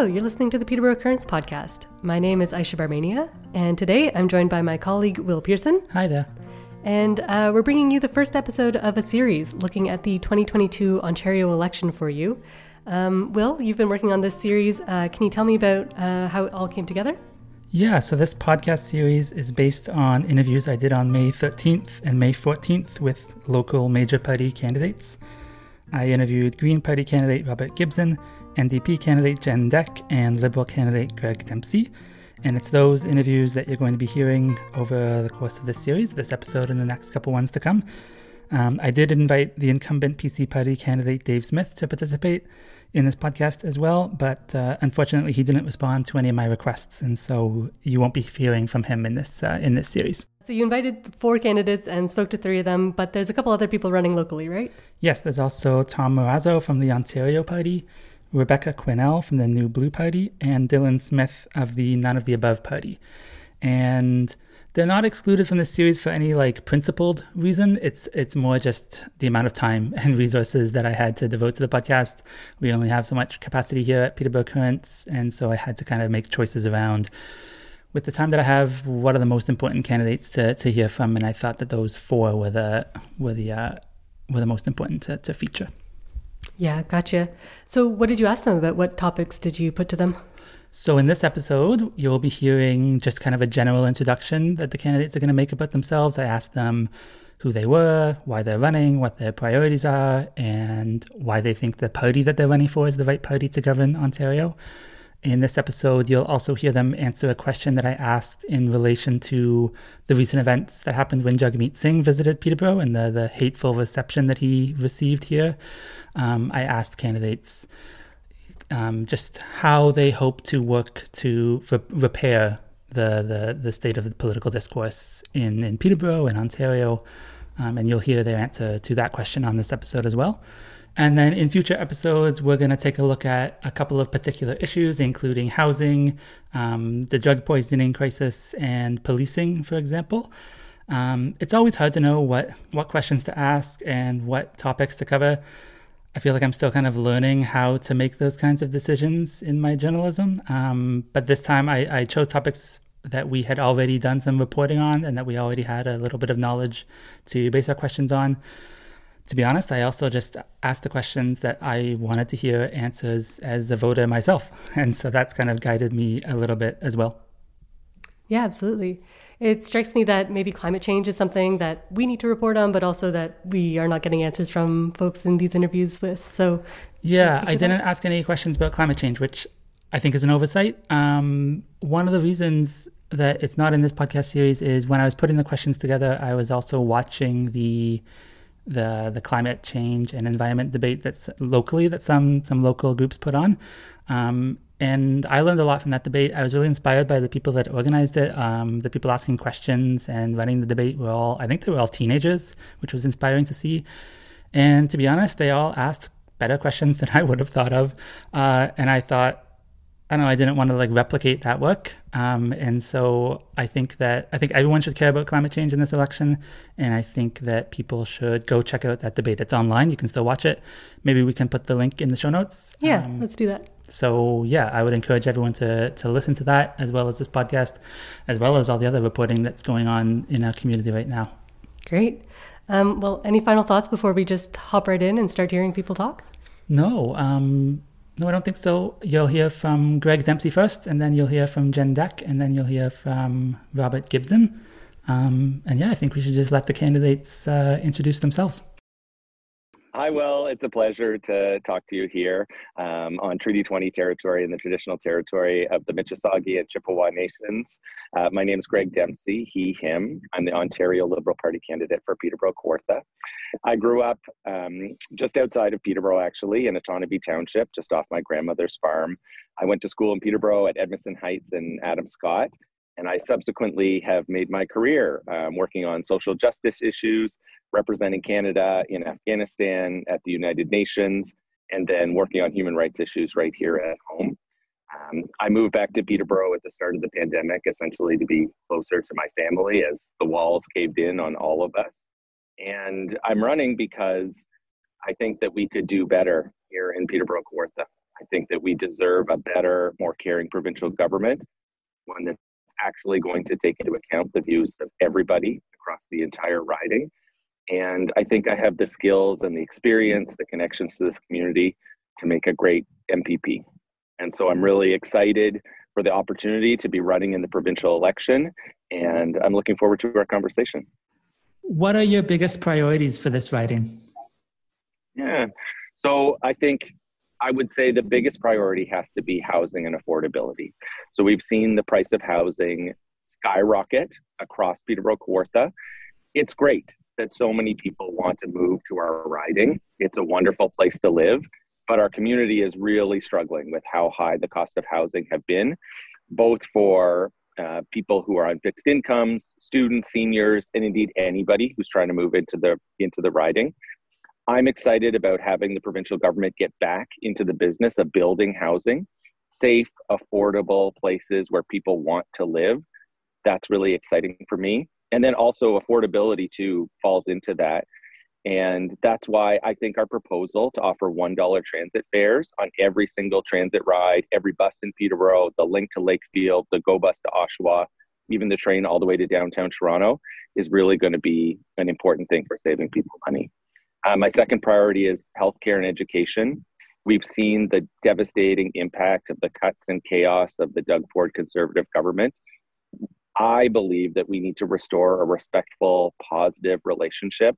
Hello, you're listening to the Peterborough Currents podcast. My name is Aisha Barmania, and today I'm joined by my colleague Will Pearson. Hi there. And uh, we're bringing you the first episode of a series looking at the 2022 Ontario election for you. Um, Will, you've been working on this series. Uh, can you tell me about uh, how it all came together? Yeah, so this podcast series is based on interviews I did on May 13th and May 14th with local major party candidates. I interviewed Green Party candidate Robert Gibson, NDP candidate Jen Deck, and Liberal candidate Greg Dempsey. And it's those interviews that you're going to be hearing over the course of this series, this episode, and the next couple ones to come. Um, I did invite the incumbent PC Party candidate Dave Smith to participate in this podcast as well, but uh, unfortunately he didn't respond to any of my requests, and so you won't be hearing from him in this uh, in this series. So you invited four candidates and spoke to three of them, but there's a couple other people running locally, right? Yes, there's also Tom Marazzo from the Ontario Party, Rebecca Quinnell from the New Blue Party, and Dylan Smith of the None of the Above Party, and they're not excluded from the series for any like principled reason. It's it's more just the amount of time and resources that I had to devote to the podcast. We only have so much capacity here at Peterborough Currents, and so I had to kind of make choices around with the time that I have, what are the most important candidates to, to hear from? And I thought that those four were the were the uh, were the most important to, to feature. Yeah, gotcha. So, what did you ask them about? What topics did you put to them? So, in this episode, you'll be hearing just kind of a general introduction that the candidates are going to make about themselves. I asked them who they were, why they're running, what their priorities are, and why they think the party that they're running for is the right party to govern Ontario. In this episode, you'll also hear them answer a question that I asked in relation to the recent events that happened when Jagmeet Singh visited Peterborough and the, the hateful reception that he received here. Um, I asked candidates um, just how they hope to work to re- repair the, the, the state of the political discourse in, in Peterborough and Ontario. Um, and you'll hear their answer to that question on this episode as well. And then in future episodes, we're going to take a look at a couple of particular issues, including housing, um, the drug poisoning crisis, and policing, for example. Um, it's always hard to know what, what questions to ask and what topics to cover. I feel like I'm still kind of learning how to make those kinds of decisions in my journalism. Um, but this time I, I, chose topics that we had already done some reporting on and that we already had a little bit of knowledge to base our questions on. To be honest, I also just asked the questions that I wanted to hear answers as a voter myself. And so that's kind of guided me a little bit as well. Yeah, absolutely. It strikes me that maybe climate change is something that we need to report on, but also that we are not getting answers from folks in these interviews with. So, yeah, I didn't that? ask any questions about climate change, which I think is an oversight. Um, one of the reasons that it's not in this podcast series is when I was putting the questions together, I was also watching the the the climate change and environment debate that's locally that some some local groups put on. Um, and I learned a lot from that debate. I was really inspired by the people that organized it. Um, the people asking questions and running the debate were all, I think they were all teenagers, which was inspiring to see. And to be honest, they all asked better questions than I would have thought of. Uh, and I thought, I don't know, I didn't want to like replicate that work. Um, and so I think that I think everyone should care about climate change in this election. And I think that people should go check out that debate. It's online. You can still watch it. Maybe we can put the link in the show notes. Yeah, um, let's do that. So yeah, I would encourage everyone to to listen to that as well as this podcast, as well as all the other reporting that's going on in our community right now. Great. Um, well, any final thoughts before we just hop right in and start hearing people talk? No. Um, no, I don't think so. You'll hear from Greg Dempsey first, and then you'll hear from Jen Deck, and then you'll hear from Robert Gibson. Um, and yeah, I think we should just let the candidates uh, introduce themselves. Hi, Will. It's a pleasure to talk to you here um, on Treaty 20 territory in the traditional territory of the Mississauga and Chippewa Nations. Uh, my name is Greg Dempsey, he, him. I'm the Ontario Liberal Party candidate for Peterborough Kawartha. I grew up um, just outside of Peterborough, actually, in Otonabee Township, just off my grandmother's farm. I went to school in Peterborough at Edmison Heights and Adam Scott. And I subsequently have made my career um, working on social justice issues, representing Canada in Afghanistan at the United Nations, and then working on human rights issues right here at home. Um, I moved back to Peterborough at the start of the pandemic, essentially to be closer to my family as the walls caved in on all of us. And I'm running because I think that we could do better here in Peterborough Kawartha. I think that we deserve a better, more caring provincial government, one that's actually going to take into account the views of everybody across the entire riding. And I think I have the skills and the experience, the connections to this community to make a great MPP. And so I'm really excited for the opportunity to be running in the provincial election. And I'm looking forward to our conversation. What are your biggest priorities for this riding? Yeah. So I think I would say the biggest priority has to be housing and affordability. So we've seen the price of housing skyrocket across Peterborough Kawartha. It's great that so many people want to move to our riding. It's a wonderful place to live, but our community is really struggling with how high the cost of housing have been, both for uh, people who are on fixed incomes, students, seniors, and indeed anybody who's trying to move into the into the riding. I'm excited about having the provincial government get back into the business of building housing, safe, affordable places where people want to live. That's really exciting for me. And then also affordability too falls into that. And that's why I think our proposal to offer $1 transit fares on every single transit ride, every bus in Peterborough, the link to Lakefield, the Go bus to Oshawa, even the train all the way to downtown Toronto is really going to be an important thing for saving people money. Uh, my second priority is healthcare and education. We've seen the devastating impact of the cuts and chaos of the Doug Ford conservative government. I believe that we need to restore a respectful, positive relationship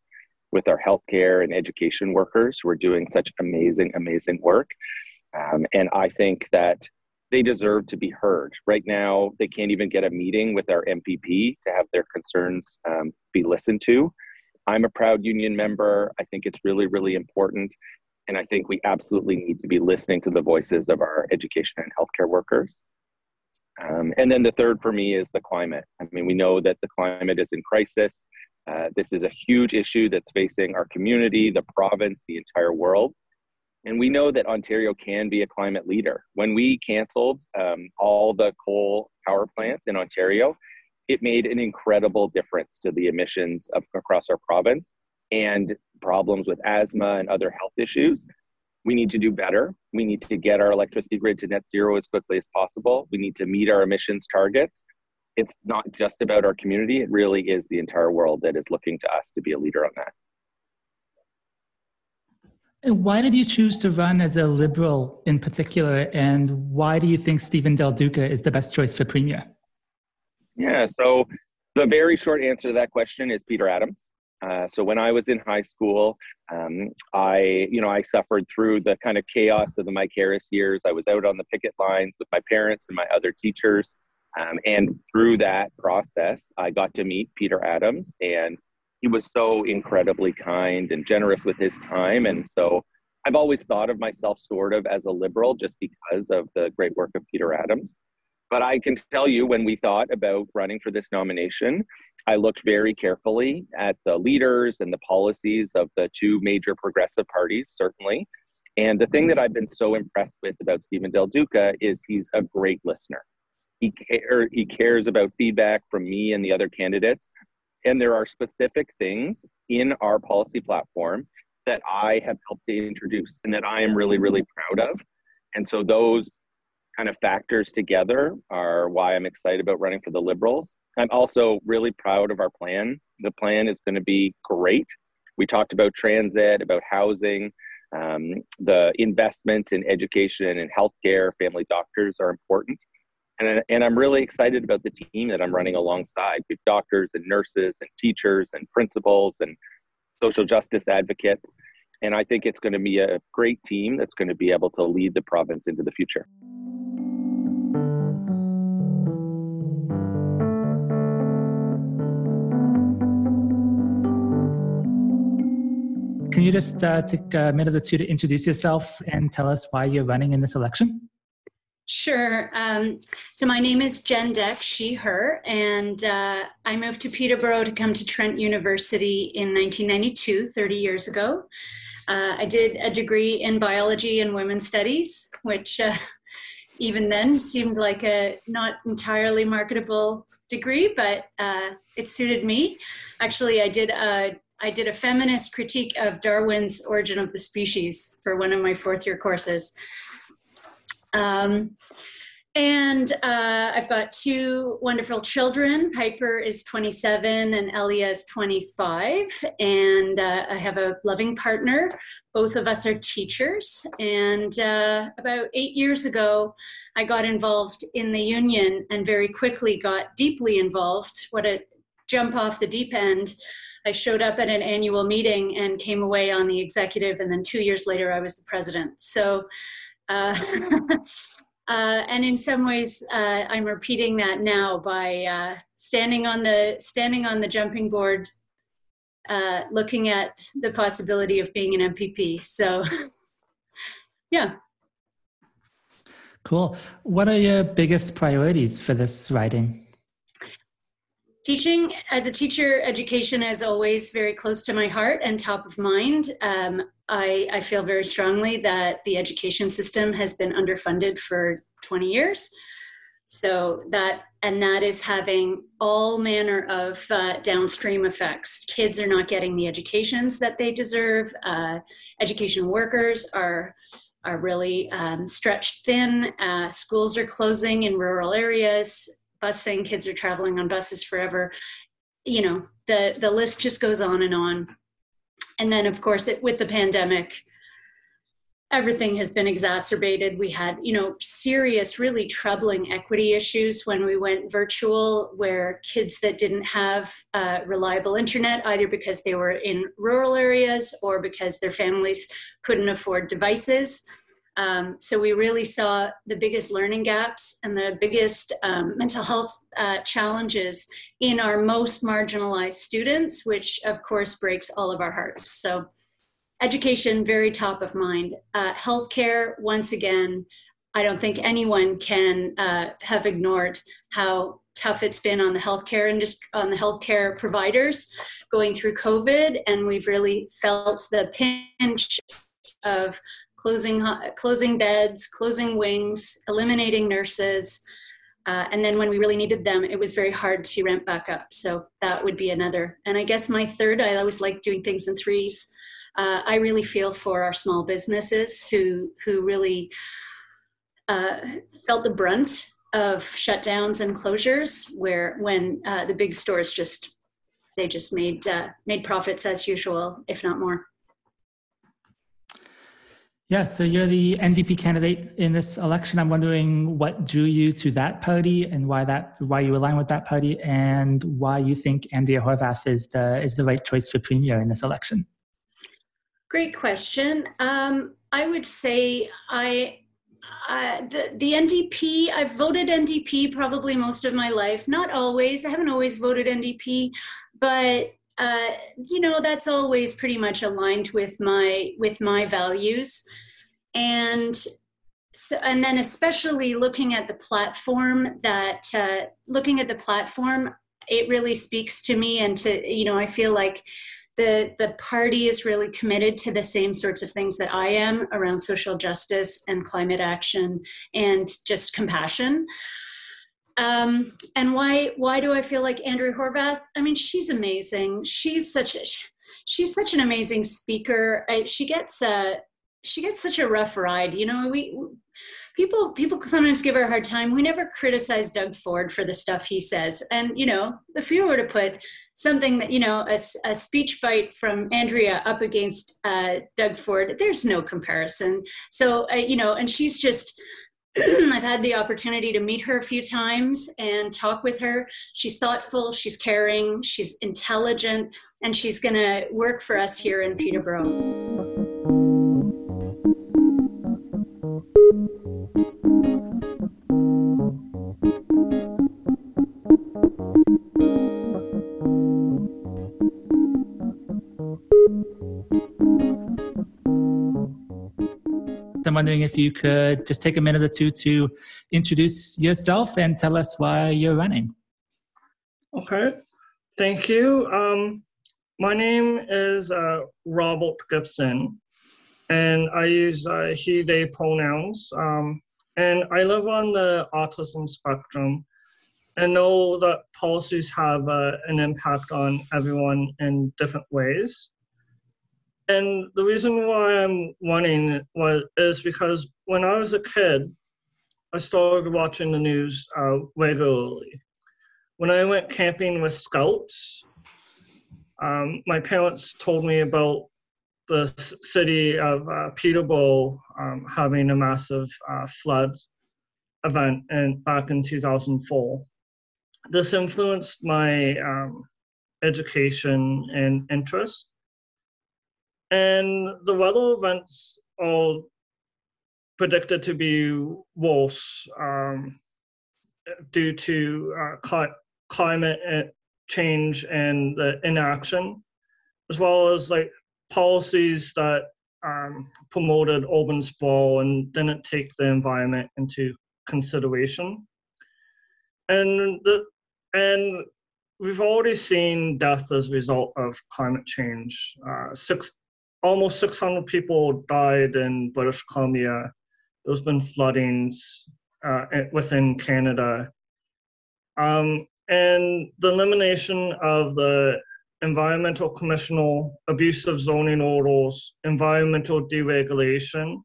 with our healthcare and education workers who are doing such amazing, amazing work. Um, and I think that they deserve to be heard. Right now, they can't even get a meeting with our MPP to have their concerns um, be listened to. I'm a proud union member. I think it's really, really important. And I think we absolutely need to be listening to the voices of our education and healthcare workers. Um, and then the third for me is the climate. I mean, we know that the climate is in crisis. Uh, this is a huge issue that's facing our community, the province, the entire world. And we know that Ontario can be a climate leader. When we canceled um, all the coal power plants in Ontario, it made an incredible difference to the emissions of, across our province and problems with asthma and other health issues. We need to do better. We need to get our electricity grid to net zero as quickly as possible. We need to meet our emissions targets. It's not just about our community, it really is the entire world that is looking to us to be a leader on that. And why did you choose to run as a liberal in particular? And why do you think Stephen Del Duca is the best choice for premier? Yeah, so the very short answer to that question is Peter Adams. Uh, so when I was in high school, um, I, you know, I suffered through the kind of chaos of the Mike Harris years. I was out on the picket lines with my parents and my other teachers, um, and through that process, I got to meet Peter Adams, and he was so incredibly kind and generous with his time. And so I've always thought of myself sort of as a liberal just because of the great work of Peter Adams. But I can tell you, when we thought about running for this nomination, I looked very carefully at the leaders and the policies of the two major progressive parties, certainly. And the thing that I've been so impressed with about Stephen Del Duca is he's a great listener. He, care, he cares about feedback from me and the other candidates. And there are specific things in our policy platform that I have helped to introduce and that I am really, really proud of. And so those kind of factors together are why I'm excited about running for the Liberals. I'm also really proud of our plan. The plan is going to be great. We talked about transit, about housing, um, the investment in education and healthcare, family doctors are important. And, and I'm really excited about the team that I'm running alongside. We have doctors and nurses and teachers and principals and social justice advocates. And I think it's going to be a great team that's going to be able to lead the province into the future. Can you just uh, take a minute or two to introduce yourself and tell us why you're running in this election? Sure. Um, so my name is Jen Deck, she, her, and uh, I moved to Peterborough to come to Trent University in 1992, 30 years ago. Uh, I did a degree in biology and women's studies, which uh, even then seemed like a not entirely marketable degree, but uh, it suited me. Actually, I did a I did a feminist critique of Darwin's Origin of the Species for one of my fourth year courses. Um, and uh, I've got two wonderful children. Piper is 27 and Elia is 25. And uh, I have a loving partner. Both of us are teachers. And uh, about eight years ago, I got involved in the union and very quickly got deeply involved. What a jump off the deep end. I showed up at an annual meeting and came away on the executive. And then two years later, I was the president. So uh, Uh, and in some ways, uh, I'm repeating that now by uh, standing on the standing on the jumping board, uh, looking at the possibility of being an MPP. So, yeah. Cool. What are your biggest priorities for this riding? Teaching as a teacher, education is always very close to my heart and top of mind. Um, I, I feel very strongly that the education system has been underfunded for 20 years. So that and that is having all manner of uh, downstream effects. Kids are not getting the educations that they deserve. Uh, education workers are are really um, stretched thin. Uh, schools are closing in rural areas. Busing kids are traveling on buses forever. You know the the list just goes on and on and then of course it, with the pandemic everything has been exacerbated we had you know serious really troubling equity issues when we went virtual where kids that didn't have uh, reliable internet either because they were in rural areas or because their families couldn't afford devices um, so we really saw the biggest learning gaps and the biggest um, mental health uh, challenges in our most marginalized students, which of course breaks all of our hearts. So education, very top of mind. Uh, healthcare, once again, I don't think anyone can uh, have ignored how tough it's been on the healthcare industry, on the healthcare providers going through COVID, and we've really felt the pinch of closing, closing beds, closing wings, eliminating nurses. Uh, and then when we really needed them, it was very hard to ramp back up. So that would be another. And I guess my third, I always like doing things in threes. Uh, I really feel for our small businesses who who really uh, felt the brunt of shutdowns and closures, where when uh, the big stores just they just made uh, made profits as usual, if not more. Yeah, so you're the NDP candidate in this election. I'm wondering what drew you to that party and why that why you align with that party and why you think Andrea Horwath is the is the right choice for premier in this election. Great question. Um, I would say I uh, the the NDP. I've voted NDP probably most of my life. Not always. I haven't always voted NDP, but uh, you know that's always pretty much aligned with my with my values. And so, and then especially looking at the platform that uh, looking at the platform it really speaks to me and to you know i feel like the the party is really committed to the same sorts of things that i am around social justice and climate action and just compassion um, and why why do I feel like Andrea Horwath? I mean, she's amazing. She's such a she's such an amazing speaker. I, she gets a she gets such a rough ride. You know, we people people sometimes give her a hard time. We never criticize Doug Ford for the stuff he says. And you know, if you were to put something that you know a, a speech bite from Andrea up against uh, Doug Ford, there's no comparison. So uh, you know, and she's just I've had the opportunity to meet her a few times and talk with her. She's thoughtful, she's caring, she's intelligent, and she's going to work for us here in Peterborough. Wondering if you could just take a minute or two to introduce yourself and tell us why you're running. Okay, thank you. Um, my name is uh, Robert Gibson, and I use uh, he, they pronouns. Um, and I live on the autism spectrum and know that policies have uh, an impact on everyone in different ways. And the reason why I'm running was is because when I was a kid, I started watching the news uh, regularly. When I went camping with scouts, um, my parents told me about the city of uh, Peterborough um, having a massive uh, flood event in, back in 2004. This influenced my um, education and interest. And the weather events are predicted to be worse um, due to uh, cli- climate change and the inaction, as well as like policies that um, promoted urban sprawl and didn't take the environment into consideration. And the and we've already seen death as a result of climate change. Uh, six, almost 600 people died in British Columbia. There's been floodings uh, within Canada. Um, and the elimination of the environmental commissional abusive zoning orders, environmental deregulation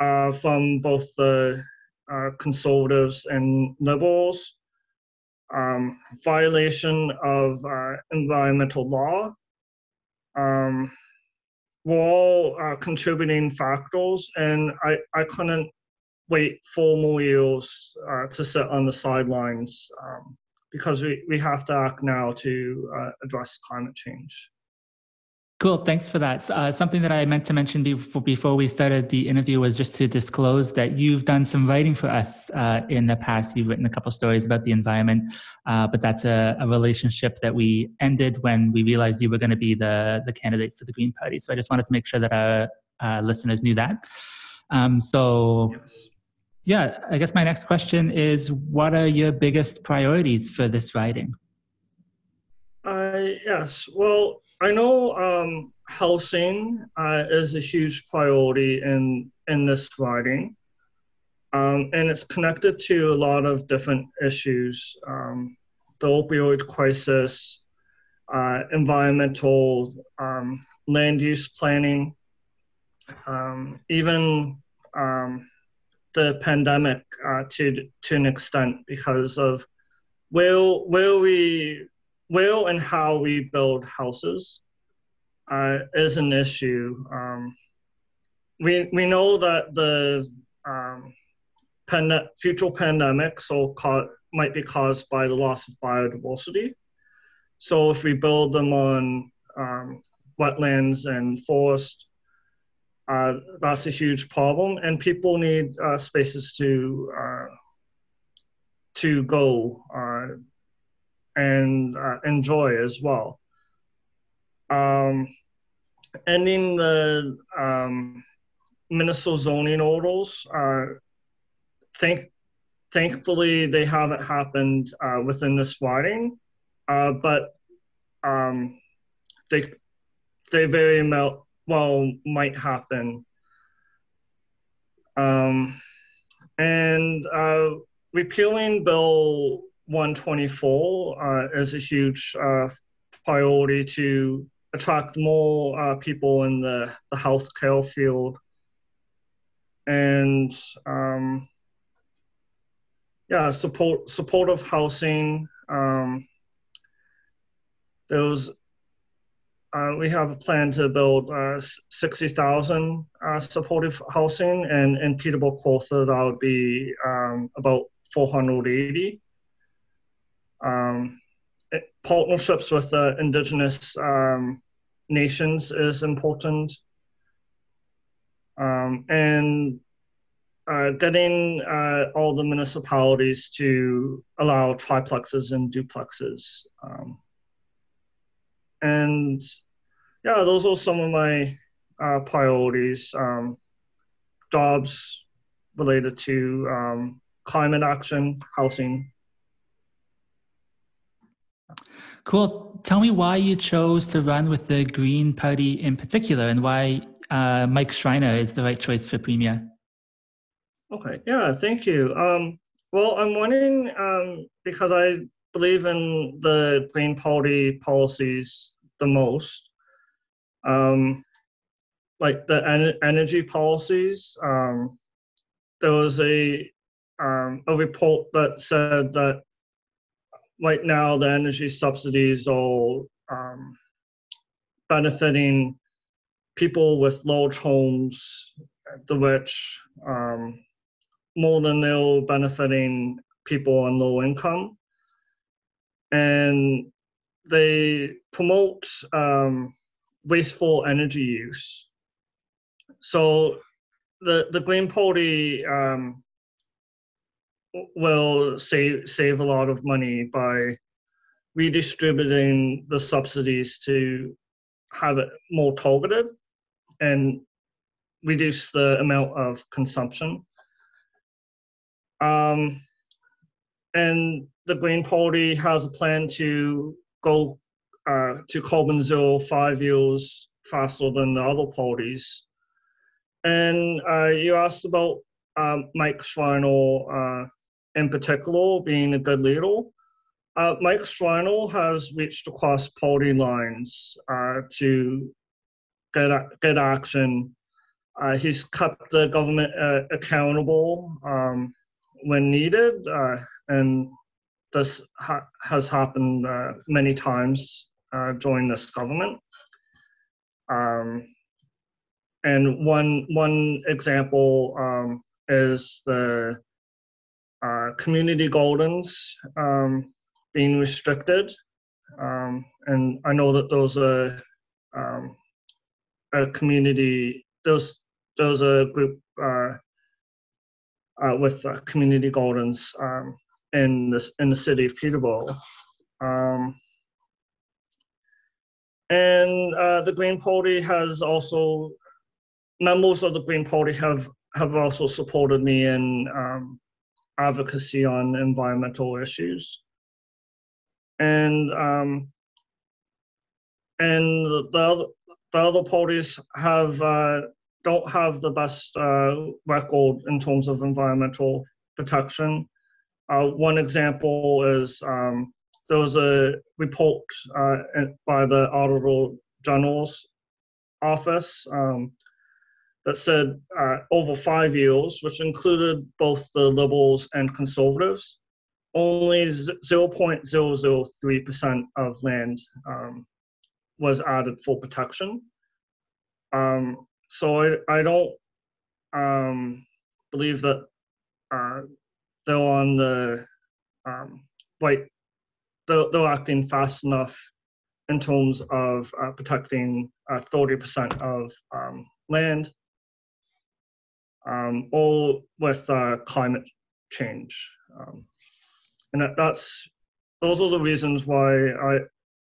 uh, from both the uh, conservatives and liberals, um, violation of uh, environmental law, um, were all uh, contributing factors, and I, I couldn't wait four more years uh, to sit on the sidelines um, because we, we have to act now to uh, address climate change. Cool. Thanks for that. Uh, something that I meant to mention before, before we started the interview was just to disclose that you've done some writing for us uh, in the past. You've written a couple stories about the environment, uh, but that's a, a, relationship that we ended when we realized you were going to be the, the candidate for the Green Party. So I just wanted to make sure that our uh, listeners knew that. Um, so yes. Yeah, I guess my next question is what are your biggest priorities for this riding? Uh, yes, well, I know um, housing uh, is a huge priority in, in this riding. Um, and it's connected to a lot of different issues um, the opioid crisis, uh, environmental um, land use planning, um, even um, the pandemic uh, to to an extent because of where where we where and how we build houses uh, is an issue. Um, we we know that the um, pand- future pandemics will co- might be caused by the loss of biodiversity. So if we build them on um, wetlands and forest, uh, that's a huge problem, and people need uh, spaces to uh, to go uh, and uh, enjoy as well. Um, ending the um, municipal zoning orders, uh, thank, thankfully they haven't happened within this riding, but um, they they very well well might happen. Um, and uh, repealing Bill 124 uh, is a huge uh, priority to attract more uh, people in the, the healthcare field. And um, yeah, support supportive housing. Um, was uh, we have a plan to build uh, 60,000 uh, supportive housing, and in Peterborough Kawartha, that would be um, about 480. Um, partnerships with indigenous um, nations is important. Um, and uh, getting uh, all the municipalities to allow triplexes and duplexes. Um, and yeah, those are some of my uh, priorities. Um, jobs related to um, climate action, housing. Cool. Tell me why you chose to run with the Green Party in particular, and why uh, Mike Schreiner is the right choice for premier. Okay. Yeah. Thank you. Um, well, I'm running um, because I believe in the Green Party policies the most um, like the en- energy policies. Um, there was a um, a report that said that right now the energy subsidies are um, benefiting people with large homes, the rich, um, more than they're benefiting people on low income. And they promote um, wasteful energy use. So the, the Green Party um, will save, save a lot of money by redistributing the subsidies to have it more targeted and reduce the amount of consumption. Um, and the Green Party has a plan to go uh, to carbon zero five years faster than the other parties. And uh, you asked about um, Schreiner uh, in particular being a good leader. Uh, Mike Schreiner has reached across party lines uh, to get, get action. Uh, he's kept the government uh, accountable um, when needed, uh, and this ha- has happened uh, many times during this government. Um, and one one example um, is the community gardens um, being restricted. Um, and I know that those are um, a community, those those a group uh, uh, with uh, community gardens um, in this in the city of Peterborough. Um, and uh, the Green Party has also members of the Green Party have have also supported me in um, advocacy on environmental issues and um, and the other, the other parties have uh, don't have the best uh, record in terms of environmental protection. Uh, one example is um, there was a report uh, by the Auditor General's office um, that said uh, over five years, which included both the liberals and conservatives, only 0.003% of land um, was added for protection. Um, so I, I don't um, believe that uh, they're on the um, right, they're, they're, acting fast enough in terms of uh, protecting uh, 30% of um, land um, or with uh, climate change. Um, and that, that's those are the reasons why I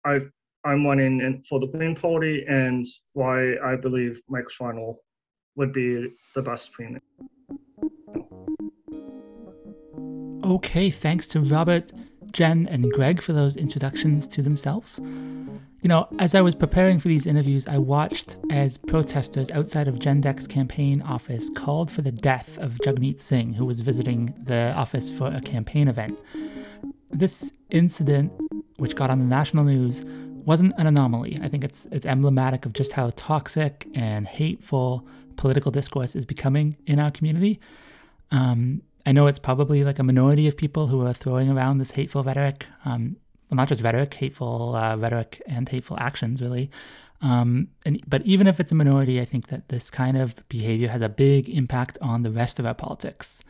I I'm running in, for the Green Party and why I believe Mike Schreiner would be the best premier. Okay, thanks to Robert, Jen, and Greg for those introductions to themselves. You know, as I was preparing for these interviews, I watched as protesters outside of Jen Deck's campaign office called for the death of Jagmeet Singh, who was visiting the office for a campaign event. This incident, which got on the national news, wasn't an anomaly. I think it's it's emblematic of just how toxic and hateful political discourse is becoming in our community. Um, I know it's probably like a minority of people who are throwing around this hateful rhetoric. Um, well, not just rhetoric, hateful uh, rhetoric and hateful actions, really. Um, and, but even if it's a minority, I think that this kind of behavior has a big impact on the rest of our politics.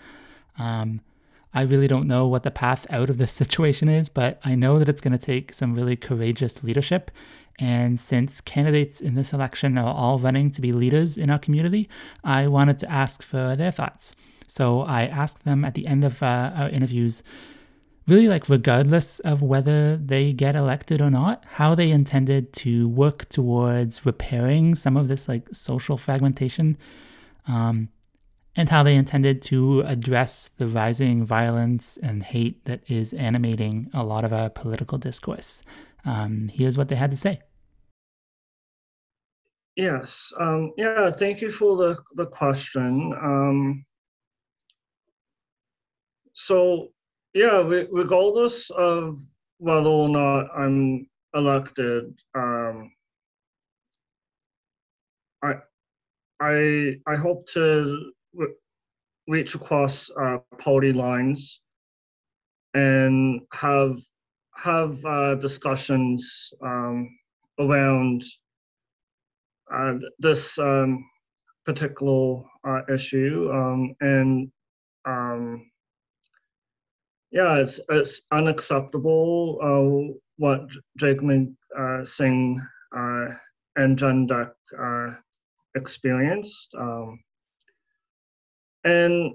Um, I really don't know what the path out of this situation is, but I know that it's going to take some really courageous leadership. And since candidates in this election are all running to be leaders in our community, I wanted to ask for their thoughts. So I asked them at the end of uh, our interviews, really like regardless of whether they get elected or not, how they intended to work towards repairing some of this like social fragmentation. Um, and how they intended to address the rising violence and hate that is animating a lot of our political discourse. Um, here's what they had to say. Yes. Um, yeah. Thank you for the the question. Um, so, yeah, regardless of whether or not I'm elected, um, I I I hope to reach across uh, party lines and have have uh, discussions um, around uh, this um, particular uh, issue um, and um, yeah, it's it's unacceptable uh, what Jagmeet uh, Singh uh, and Jen Deck uh, experienced. Um, and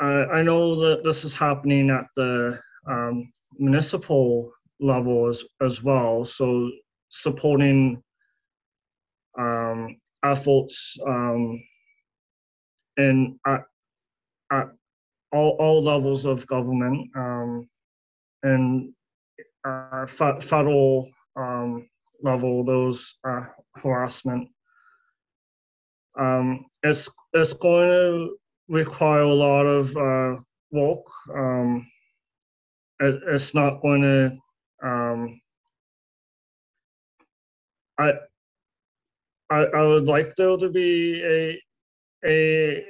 I, I know that this is happening at the um, municipal level as, as well. So supporting um, efforts um, in at, at all, all levels of government um, and uh, federal um, level, those uh, harassment. Um, it's it's going to require a lot of uh, work. Um, it, it's not going to. Um, I, I I would like there to be a a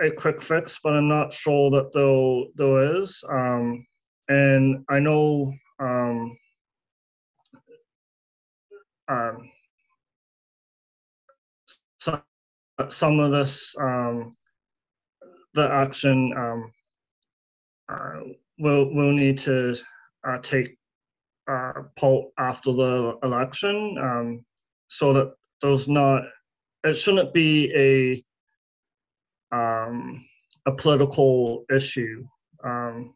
a quick fix, but I'm not sure that there there is. Um, and I know um, um, some some of this um, the action um, uh, will will need to uh, take uh, after the election, um, so that there's not it shouldn't be a um, a political issue, um,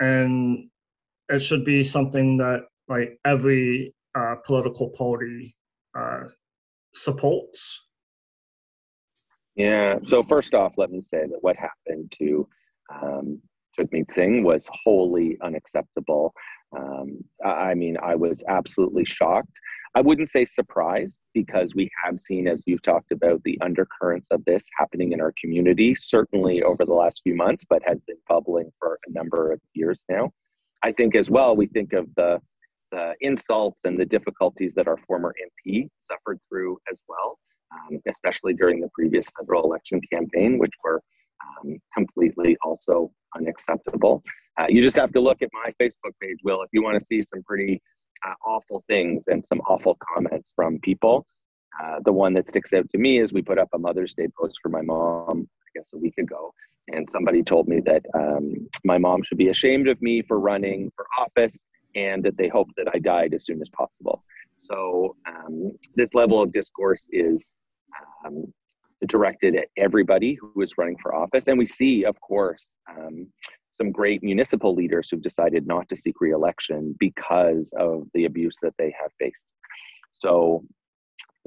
and it should be something that like every uh, political party uh, supports. Yeah. So first off, let me say that what happened to um, Singh was wholly unacceptable. Um, I mean, I was absolutely shocked. I wouldn't say surprised because we have seen, as you've talked about, the undercurrents of this happening in our community, certainly over the last few months, but has been bubbling for a number of years now. I think as well, we think of the, the insults and the difficulties that our former MP suffered through as well, um, especially during the previous federal election campaign, which were um, completely also unacceptable. Uh, you just have to look at my Facebook page, Will, if you want to see some pretty uh, awful things and some awful comments from people. Uh, the one that sticks out to me is we put up a Mother's Day post for my mom, I guess a week ago, and somebody told me that um, my mom should be ashamed of me for running for office and that they hope that I died as soon as possible. So um, this level of discourse is um, directed at everybody who is running for office, and we see, of course, um, some great municipal leaders who've decided not to seek reelection because of the abuse that they have faced. So,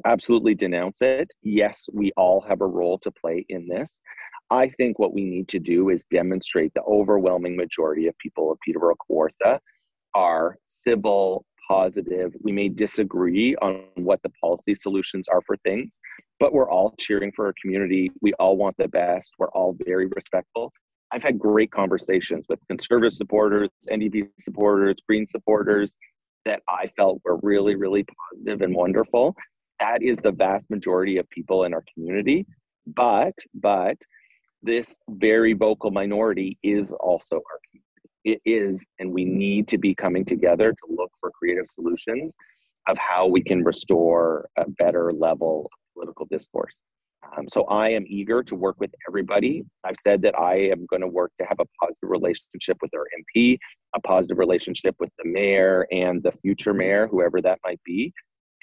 absolutely denounce it. Yes, we all have a role to play in this. I think what we need to do is demonstrate the overwhelming majority of people of Peterborough Kawartha are civil, positive. We may disagree on what the policy solutions are for things, but we're all cheering for our community. We all want the best. We're all very respectful. I've had great conversations with conservative supporters, NDP supporters, Green supporters that I felt were really, really positive and wonderful. That is the vast majority of people in our community. But, but this very vocal minority is also our community. It is, and we need to be coming together to look for creative solutions of how we can restore a better level of political discourse. Um, so I am eager to work with everybody. I've said that I am going to work to have a positive relationship with our MP, a positive relationship with the mayor and the future mayor, whoever that might be.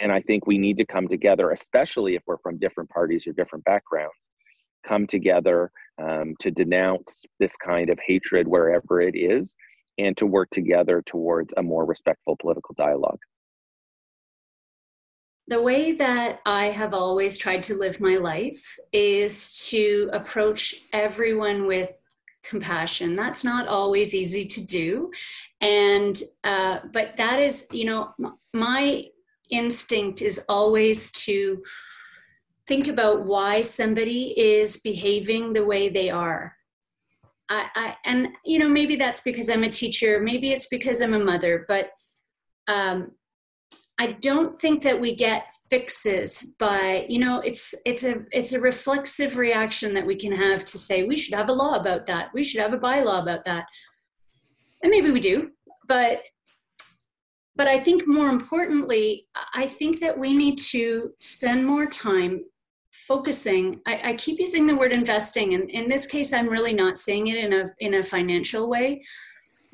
And I think we need to come together, especially if we're from different parties or different backgrounds, come together um, to denounce this kind of hatred wherever it is and to work together towards a more respectful political dialogue the way that I have always tried to live my life is to approach everyone with compassion. That's not always easy to do. And, uh, but that is, you know, my instinct is always to think about why somebody is behaving the way they are. I, I and you know maybe that's because I'm a teacher, maybe it's because I'm a mother, but um, I don't think that we get fixes but you know, it's it's a it's a reflexive reaction that we can have to say we should have a law about that. We should have a bylaw about that. And maybe we do, but but I think more importantly, I think that we need to spend more time focusing. I, I keep using the word investing, and in this case, I'm really not saying it in a in a financial way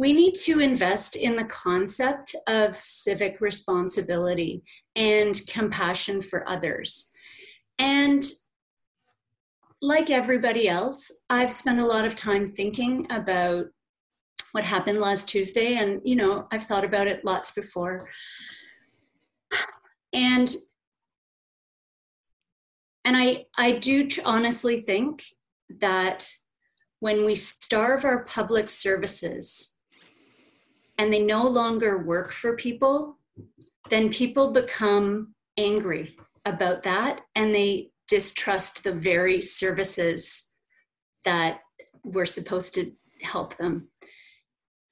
we need to invest in the concept of civic responsibility and compassion for others. And like everybody else, I've spent a lot of time thinking about what happened last Tuesday. And, you know, I've thought about it lots before. And and I, I do honestly think that when we starve our public services and they no longer work for people, then people become angry about that and they distrust the very services that we're supposed to help them.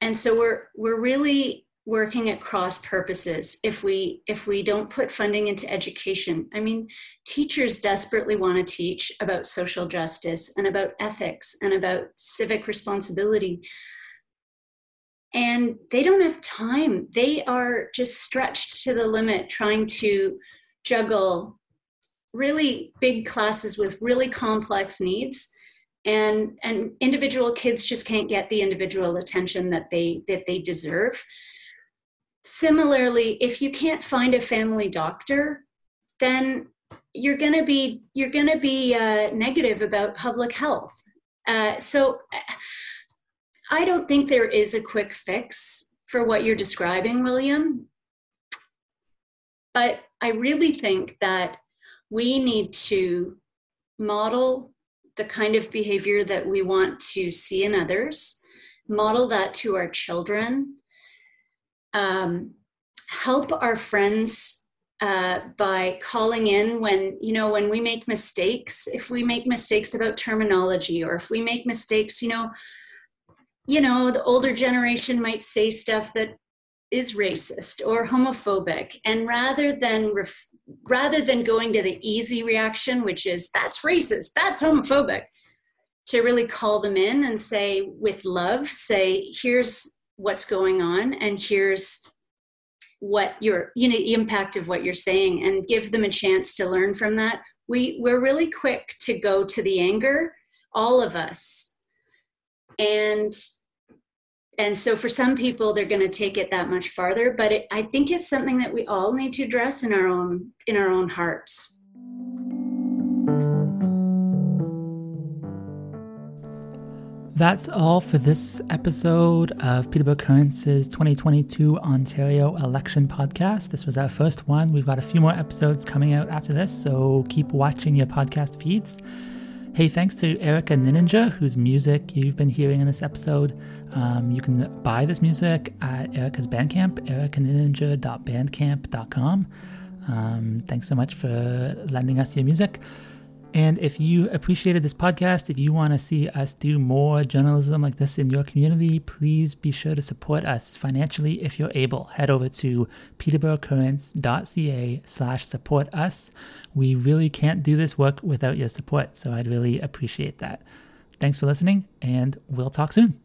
And so we're we're really working at cross purposes if we if we don't put funding into education i mean teachers desperately want to teach about social justice and about ethics and about civic responsibility and they don't have time. They are just stretched to the limit trying to juggle really big classes with really complex needs. And and individual kids just can't get the individual attention that they that they deserve. Similarly if you can't find a family doctor then you're going to be you're going to be uh, negative about public health. Uh, so I don't think there is a quick fix for what you're describing, William. But I really think that we need to model the kind of behavior that we want to see in others, model that to our children, um, help our friends uh, by calling in when you know when we make mistakes if we make mistakes about terminology or if we make mistakes you know you know, the older generation might say stuff that is racist or homophobic and rather than ref- rather than going to the easy reaction which is that's racist that's homophobic to really call them in and say with love say here's what's going on and here's what your you know the impact of what you're saying and give them a chance to learn from that. We we're really quick to go to the anger all of us. And and so for some people they're going to take it that much farther but it, i think it's something that we all need to address in our own in our own hearts That's all for this episode of Peterborough Currents's 2022 Ontario Election Podcast. This was our first one. We've got a few more episodes coming out after this, so keep watching your podcast feeds. Hey, thanks to Erica Ninninja, whose music you've been hearing in this episode. Um, you can buy this music at Erica's Bandcamp, ericaninninja.bandcamp.com. Um, thanks so much for lending us your music. And if you appreciated this podcast, if you want to see us do more journalism like this in your community, please be sure to support us financially if you're able. Head over to peterboroughcurrents.ca slash support us. We really can't do this work without your support, so I'd really appreciate that. Thanks for listening, and we'll talk soon.